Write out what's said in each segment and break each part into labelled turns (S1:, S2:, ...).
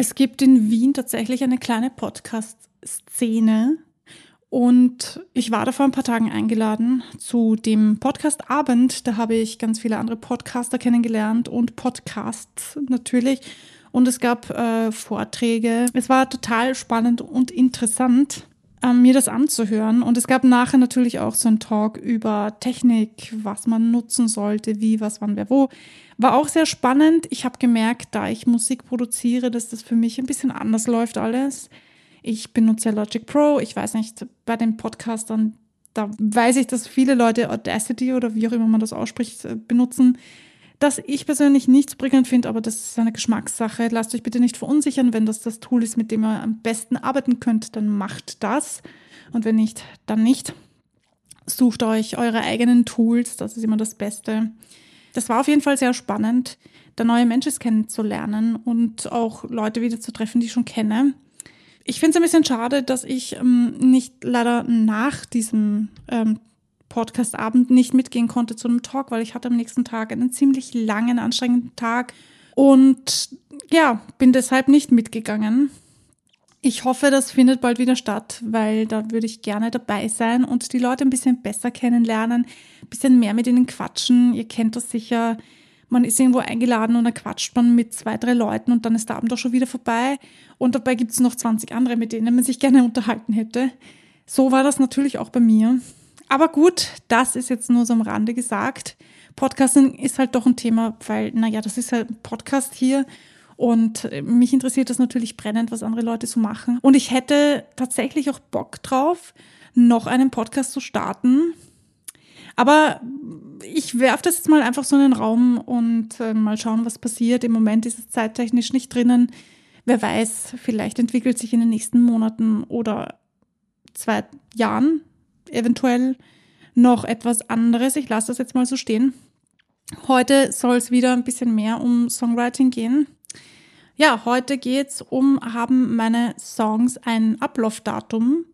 S1: Es gibt in Wien tatsächlich eine kleine Podcast-Szene. Und ich war da vor ein paar Tagen eingeladen zu dem Podcast-Abend. Da habe ich ganz viele andere Podcaster kennengelernt und Podcasts natürlich. Und es gab äh, Vorträge. Es war total spannend und interessant, äh, mir das anzuhören. Und es gab nachher natürlich auch so einen Talk über Technik, was man nutzen sollte, wie, was, wann, wer, wo. War auch sehr spannend. Ich habe gemerkt, da ich Musik produziere, dass das für mich ein bisschen anders läuft alles. Ich benutze Logic Pro. Ich weiß nicht, bei den Podcastern, da weiß ich, dass viele Leute Audacity oder wie auch immer man das ausspricht, äh, benutzen. Das ich persönlich nicht prickelnd finde, aber das ist eine Geschmackssache. Lasst euch bitte nicht verunsichern. Wenn das das Tool ist, mit dem ihr am besten arbeiten könnt, dann macht das. Und wenn nicht, dann nicht. Sucht euch eure eigenen Tools. Das ist immer das Beste. Das war auf jeden Fall sehr spannend, da neue Menschen kennenzulernen und auch Leute wieder zu treffen, die ich schon kenne. Ich finde es ein bisschen schade, dass ich ähm, nicht leider nach diesem ähm, Podcast-Abend nicht mitgehen konnte zu einem Talk, weil ich hatte am nächsten Tag einen ziemlich langen, anstrengenden Tag und ja, bin deshalb nicht mitgegangen. Ich hoffe, das findet bald wieder statt, weil da würde ich gerne dabei sein und die Leute ein bisschen besser kennenlernen, ein bisschen mehr mit ihnen quatschen. Ihr kennt das sicher. Man ist irgendwo eingeladen und dann quatscht man mit zwei, drei Leuten und dann ist der Abend auch schon wieder vorbei. Und dabei gibt es noch 20 andere, mit denen man sich gerne unterhalten hätte. So war das natürlich auch bei mir. Aber gut, das ist jetzt nur so am Rande gesagt. Podcasting ist halt doch ein Thema, weil, naja, das ist halt ein Podcast hier und mich interessiert das natürlich brennend, was andere Leute so machen. Und ich hätte tatsächlich auch Bock drauf, noch einen Podcast zu starten. Aber ich werfe das jetzt mal einfach so in den Raum und äh, mal schauen, was passiert. Im Moment ist es zeittechnisch nicht drinnen. Wer weiß, vielleicht entwickelt sich in den nächsten Monaten oder zwei Jahren eventuell noch etwas anderes. Ich lasse das jetzt mal so stehen. Heute soll es wieder ein bisschen mehr um Songwriting gehen. Ja, heute geht's um, haben meine Songs ein Ablaufdatum?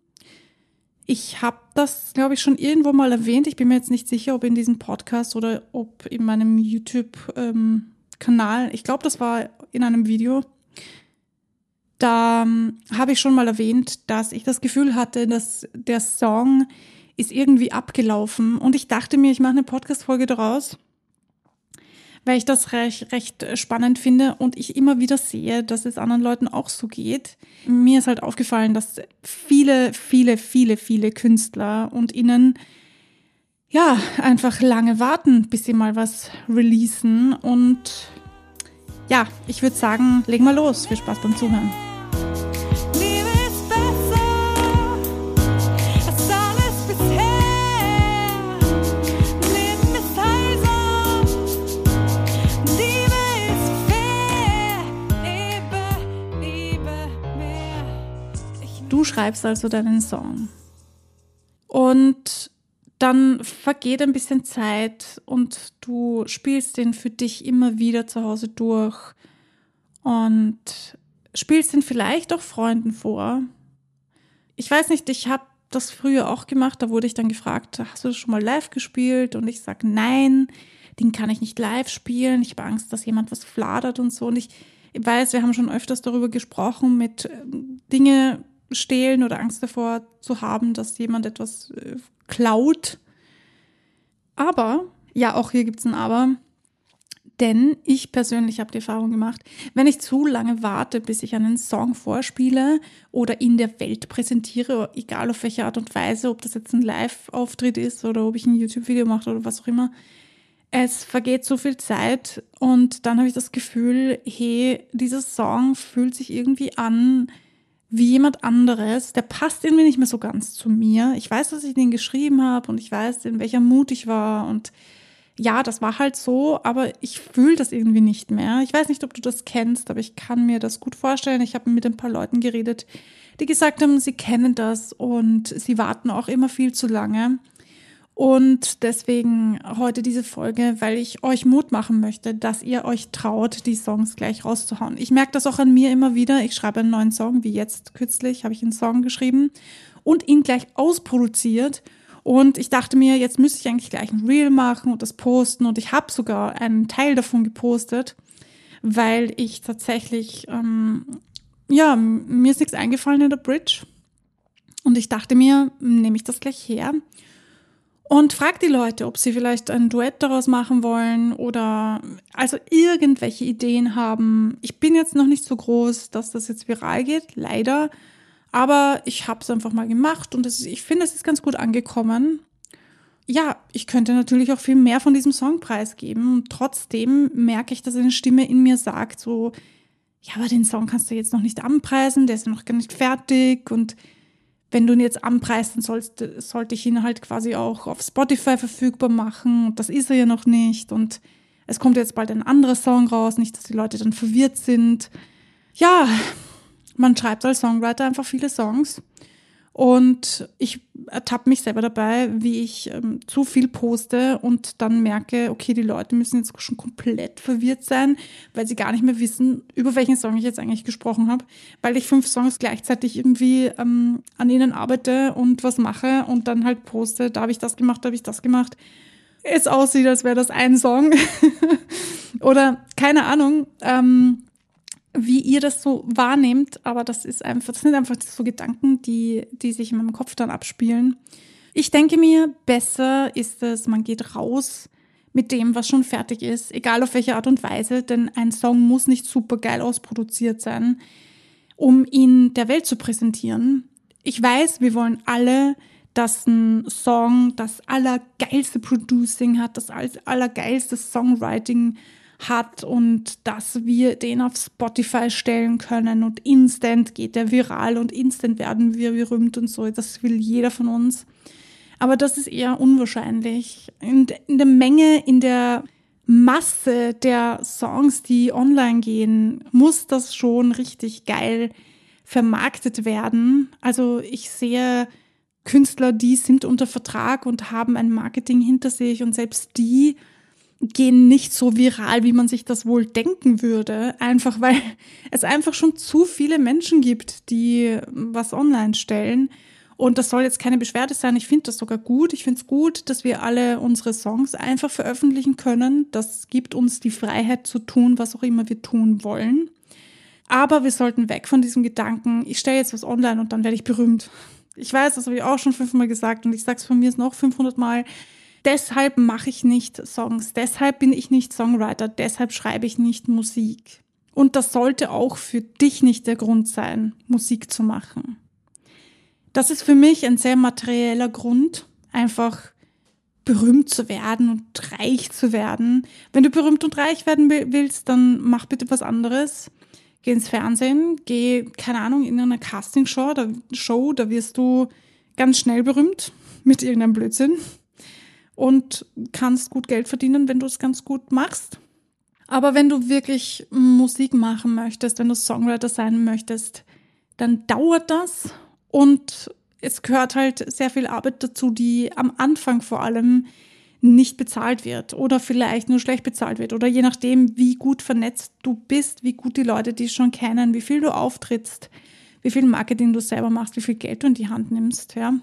S1: Ich habe das, glaube ich, schon irgendwo mal erwähnt. Ich bin mir jetzt nicht sicher, ob in diesem Podcast oder ob in meinem YouTube-Kanal. Ähm, ich glaube, das war in einem Video. Da ähm, habe ich schon mal erwähnt, dass ich das Gefühl hatte, dass der Song ist irgendwie abgelaufen. Und ich dachte mir, ich mache eine Podcast-Folge daraus weil ich das recht, recht spannend finde und ich immer wieder sehe, dass es anderen Leuten auch so geht. Mir ist halt aufgefallen, dass viele, viele, viele, viele Künstler und ihnen ja einfach lange warten, bis sie mal was releasen. Und ja, ich würde sagen, leg mal los. Viel Spaß beim Zuhören. Schreibst also deinen Song. Und dann vergeht ein bisschen Zeit und du spielst den für dich immer wieder zu Hause durch und spielst den vielleicht auch Freunden vor. Ich weiß nicht, ich habe das früher auch gemacht, da wurde ich dann gefragt, hast du das schon mal live gespielt? Und ich sage, nein, den kann ich nicht live spielen. Ich habe Angst, dass jemand was fladert und so. Und ich weiß, wir haben schon öfters darüber gesprochen, mit äh, Dinge stehlen oder Angst davor zu haben, dass jemand etwas äh, klaut. Aber, ja, auch hier gibt es ein Aber. Denn ich persönlich habe die Erfahrung gemacht, wenn ich zu lange warte, bis ich einen Song vorspiele oder in der Welt präsentiere, egal auf welche Art und Weise, ob das jetzt ein Live-Auftritt ist oder ob ich ein YouTube-Video mache oder was auch immer, es vergeht so viel Zeit und dann habe ich das Gefühl, hey, dieser Song fühlt sich irgendwie an wie jemand anderes, der passt irgendwie nicht mehr so ganz zu mir. Ich weiß, dass ich den geschrieben habe und ich weiß, in welcher Mut ich war und ja, das war halt so, aber ich fühle das irgendwie nicht mehr. Ich weiß nicht, ob du das kennst, aber ich kann mir das gut vorstellen. Ich habe mit ein paar Leuten geredet, die gesagt haben, sie kennen das und sie warten auch immer viel zu lange. Und deswegen heute diese Folge, weil ich euch Mut machen möchte, dass ihr euch traut, die Songs gleich rauszuhauen. Ich merke das auch an mir immer wieder. Ich schreibe einen neuen Song, wie jetzt kürzlich habe ich einen Song geschrieben und ihn gleich ausproduziert. Und ich dachte mir, jetzt müsste ich eigentlich gleich ein Reel machen und das posten. Und ich habe sogar einen Teil davon gepostet, weil ich tatsächlich ähm, ja, mir ist nichts eingefallen in der Bridge. Und ich dachte mir, nehme ich das gleich her und frag die Leute, ob sie vielleicht ein Duett daraus machen wollen oder also irgendwelche Ideen haben. Ich bin jetzt noch nicht so groß, dass das jetzt viral geht, leider. Aber ich habe es einfach mal gemacht und ist, ich finde, es ist ganz gut angekommen. Ja, ich könnte natürlich auch viel mehr von diesem Song preisgeben und trotzdem merke ich, dass eine Stimme in mir sagt so, ja, aber den Song kannst du jetzt noch nicht anpreisen, der ist ja noch gar nicht fertig und wenn du ihn jetzt anpreist, dann sollst, sollte ich ihn halt quasi auch auf Spotify verfügbar machen. Und das ist er ja noch nicht. Und es kommt jetzt bald ein anderer Song raus, nicht, dass die Leute dann verwirrt sind. Ja, man schreibt als Songwriter einfach viele Songs. Und ich ertappe mich selber dabei, wie ich ähm, zu viel poste und dann merke, okay, die Leute müssen jetzt schon komplett verwirrt sein, weil sie gar nicht mehr wissen, über welchen Song ich jetzt eigentlich gesprochen habe, weil ich fünf Songs gleichzeitig irgendwie ähm, an ihnen arbeite und was mache und dann halt poste, da habe ich das gemacht, da habe ich das gemacht. Es aussieht, als wäre das ein Song. Oder keine Ahnung. Ähm, wie ihr das so wahrnehmt, aber das ist einfach, das sind einfach so Gedanken, die, die sich in meinem Kopf dann abspielen. Ich denke mir, besser ist es, man geht raus mit dem, was schon fertig ist, egal auf welche Art und Weise, denn ein Song muss nicht super geil ausproduziert sein, um ihn der Welt zu präsentieren. Ich weiß, wir wollen alle, dass ein Song das allergeilste Producing hat, das allergeilste Songwriting hat und dass wir den auf Spotify stellen können und instant geht der viral und instant werden wir berühmt und so. Das will jeder von uns. Aber das ist eher unwahrscheinlich. In, in der Menge, in der Masse der Songs, die online gehen, muss das schon richtig geil vermarktet werden. Also ich sehe Künstler, die sind unter Vertrag und haben ein Marketing hinter sich und selbst die gehen nicht so viral, wie man sich das wohl denken würde. Einfach weil es einfach schon zu viele Menschen gibt, die was online stellen. Und das soll jetzt keine Beschwerde sein. Ich finde das sogar gut. Ich finde es gut, dass wir alle unsere Songs einfach veröffentlichen können. Das gibt uns die Freiheit zu tun, was auch immer wir tun wollen. Aber wir sollten weg von diesem Gedanken, ich stelle jetzt was online und dann werde ich berühmt. Ich weiß, das habe ich auch schon fünfmal gesagt und ich sage es von mir noch 500 Mal deshalb mache ich nicht Songs, deshalb bin ich nicht Songwriter, deshalb schreibe ich nicht Musik. Und das sollte auch für dich nicht der Grund sein, Musik zu machen. Das ist für mich ein sehr materieller Grund, einfach berühmt zu werden und reich zu werden. Wenn du berühmt und reich werden willst, dann mach bitte was anderes. Geh ins Fernsehen, geh, keine Ahnung, in einer Castingshow, da, Show, da wirst du ganz schnell berühmt mit irgendeinem Blödsinn und kannst gut Geld verdienen, wenn du es ganz gut machst. Aber wenn du wirklich Musik machen möchtest, wenn du Songwriter sein möchtest, dann dauert das und es gehört halt sehr viel Arbeit dazu, die am Anfang vor allem nicht bezahlt wird oder vielleicht nur schlecht bezahlt wird oder je nachdem, wie gut vernetzt du bist, wie gut die Leute dich schon kennen, wie viel du auftrittst, wie viel Marketing du selber machst, wie viel Geld du in die Hand nimmst, ja.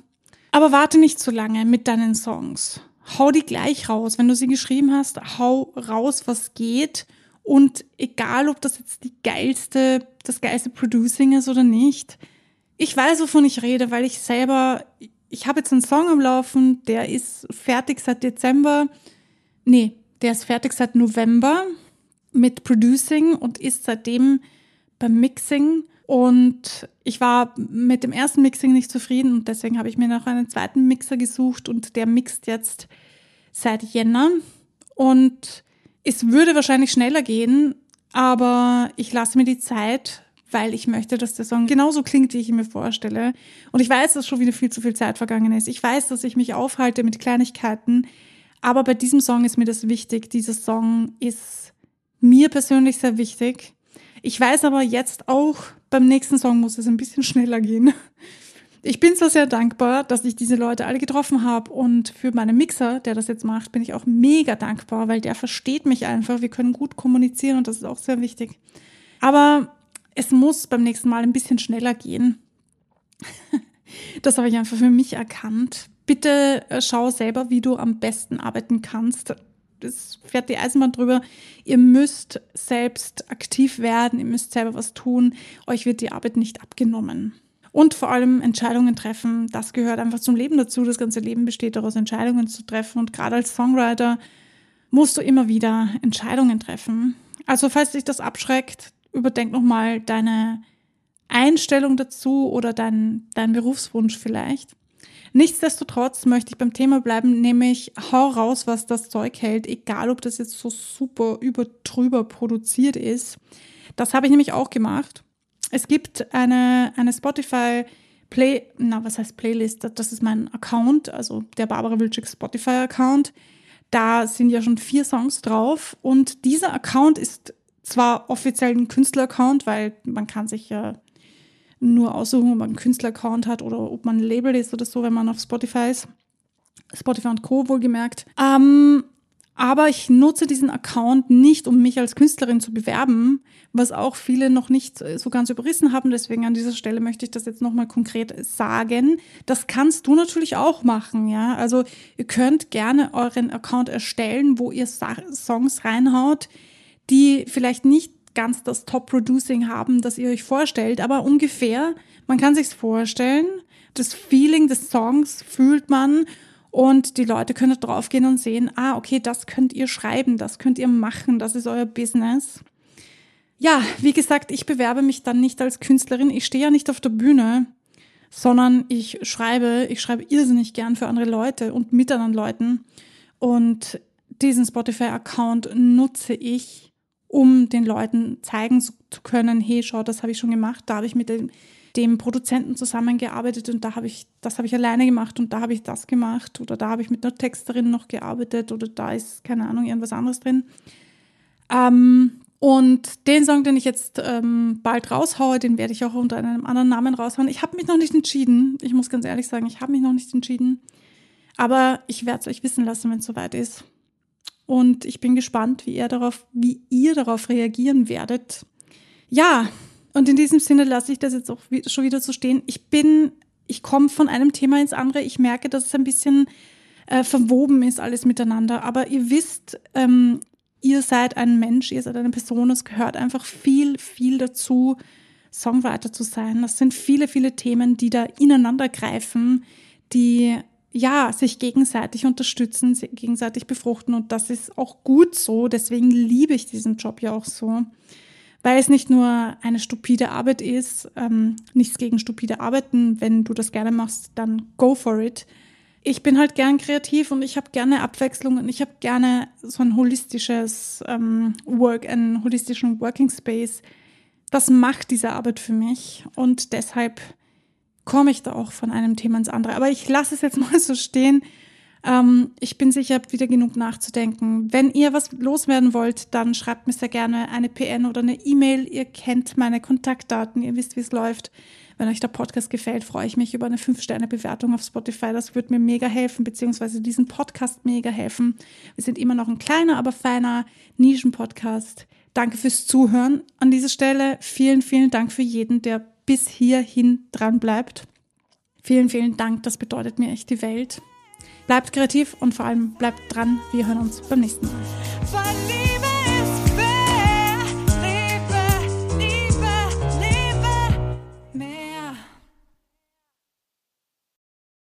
S1: Aber warte nicht zu lange mit deinen Songs hau die gleich raus. Wenn du sie geschrieben hast, hau raus, was geht. Und egal, ob das jetzt die geilste, das geilste Producing ist oder nicht. Ich weiß, wovon ich rede, weil ich selber, ich habe jetzt einen Song am Laufen, der ist fertig seit Dezember. Nee, der ist fertig seit November mit Producing und ist seitdem beim Mixing. Und ich war mit dem ersten Mixing nicht zufrieden und deswegen habe ich mir noch einen zweiten Mixer gesucht und der mixt jetzt seit Jänner. Und es würde wahrscheinlich schneller gehen, aber ich lasse mir die Zeit, weil ich möchte, dass der Song genauso klingt, wie ich ihn mir vorstelle. Und ich weiß, dass schon wieder viel zu viel Zeit vergangen ist. Ich weiß, dass ich mich aufhalte mit Kleinigkeiten. Aber bei diesem Song ist mir das wichtig. Dieser Song ist mir persönlich sehr wichtig. Ich weiß aber jetzt auch, beim nächsten Song muss es ein bisschen schneller gehen. Ich bin so sehr dankbar, dass ich diese Leute alle getroffen habe und für meinen Mixer, der das jetzt macht, bin ich auch mega dankbar, weil der versteht mich einfach. Wir können gut kommunizieren und das ist auch sehr wichtig. Aber es muss beim nächsten Mal ein bisschen schneller gehen. Das habe ich einfach für mich erkannt. Bitte äh, schau selber, wie du am besten arbeiten kannst. Es fährt die Eisenbahn drüber. Ihr müsst selbst aktiv werden, ihr müsst selber was tun. Euch wird die Arbeit nicht abgenommen. Und vor allem Entscheidungen treffen, das gehört einfach zum Leben dazu. Das ganze Leben besteht daraus, Entscheidungen zu treffen. Und gerade als Songwriter musst du immer wieder Entscheidungen treffen. Also falls dich das abschreckt, überdenk nochmal deine Einstellung dazu oder dein, dein Berufswunsch vielleicht. Nichtsdestotrotz möchte ich beim Thema bleiben, nämlich hau raus, was das Zeug hält, egal ob das jetzt so super übertrüber produziert ist. Das habe ich nämlich auch gemacht. Es gibt eine, eine Spotify Play, na, was heißt Playlist? Das ist mein Account, also der Barbara Wilczek Spotify Account. Da sind ja schon vier Songs drauf und dieser Account ist zwar offiziell ein Künstler-Account, weil man kann sich ja nur aussuchen, ob man einen Künstler-Account hat oder ob man ein Label ist oder so, wenn man auf Spotify ist. Spotify und Co. wohlgemerkt. Ähm, aber ich nutze diesen Account nicht, um mich als Künstlerin zu bewerben, was auch viele noch nicht so ganz überrissen haben. Deswegen an dieser Stelle möchte ich das jetzt nochmal konkret sagen. Das kannst du natürlich auch machen, ja. Also ihr könnt gerne euren Account erstellen, wo ihr Songs reinhaut, die vielleicht nicht ganz das Top-Producing haben, das ihr euch vorstellt, aber ungefähr, man kann sich's vorstellen, das Feeling des Songs fühlt man und die Leute können draufgehen und sehen, ah, okay, das könnt ihr schreiben, das könnt ihr machen, das ist euer Business. Ja, wie gesagt, ich bewerbe mich dann nicht als Künstlerin, ich stehe ja nicht auf der Bühne, sondern ich schreibe, ich schreibe irrsinnig gern für andere Leute und mit anderen Leuten und diesen Spotify-Account nutze ich, um den Leuten zeigen zu können, hey, schau, das habe ich schon gemacht, da habe ich mit dem, dem Produzenten zusammengearbeitet und da habe ich, das habe ich alleine gemacht und da habe ich das gemacht oder da habe ich mit einer Texterin noch gearbeitet oder da ist, keine Ahnung, irgendwas anderes drin. Ähm, und den Song, den ich jetzt ähm, bald raushaue, den werde ich auch unter einem anderen Namen raushauen. Ich habe mich noch nicht entschieden. Ich muss ganz ehrlich sagen, ich habe mich noch nicht entschieden. Aber ich werde es euch wissen lassen, wenn es soweit ist. Und ich bin gespannt, wie ihr darauf, wie ihr darauf reagieren werdet. Ja, und in diesem Sinne lasse ich das jetzt auch schon wieder so stehen. Ich bin, ich komme von einem Thema ins andere. Ich merke, dass es ein bisschen äh, verwoben ist alles miteinander. Aber ihr wisst, ähm, ihr seid ein Mensch, ihr seid eine Person. Es gehört einfach viel, viel dazu, Songwriter zu sein. Das sind viele, viele Themen, die da ineinander greifen, die ja, sich gegenseitig unterstützen, sich gegenseitig befruchten und das ist auch gut so. Deswegen liebe ich diesen Job ja auch so, weil es nicht nur eine stupide Arbeit ist, ähm, nichts gegen stupide Arbeiten. Wenn du das gerne machst, dann go for it. Ich bin halt gern kreativ und ich habe gerne Abwechslung und ich habe gerne so ein holistisches ähm, Work, einen holistischen Working Space. Das macht diese Arbeit für mich und deshalb komme ich da auch von einem Thema ins andere. Aber ich lasse es jetzt mal so stehen. Ähm, ich bin sicher, habt wieder genug nachzudenken. Wenn ihr was loswerden wollt, dann schreibt mir sehr gerne eine PN oder eine E-Mail. Ihr kennt meine Kontaktdaten, ihr wisst, wie es läuft. Wenn euch der Podcast gefällt, freue ich mich über eine 5-Sterne-Bewertung auf Spotify. Das wird mir mega helfen, beziehungsweise diesen Podcast mega helfen. Wir sind immer noch ein kleiner, aber feiner Nischen-Podcast. Danke fürs Zuhören an dieser Stelle. Vielen, vielen Dank für jeden, der bis hierhin dran bleibt. Vielen, vielen Dank, das bedeutet mir echt die Welt. Bleibt kreativ und vor allem bleibt dran. Wir hören uns beim nächsten Mal.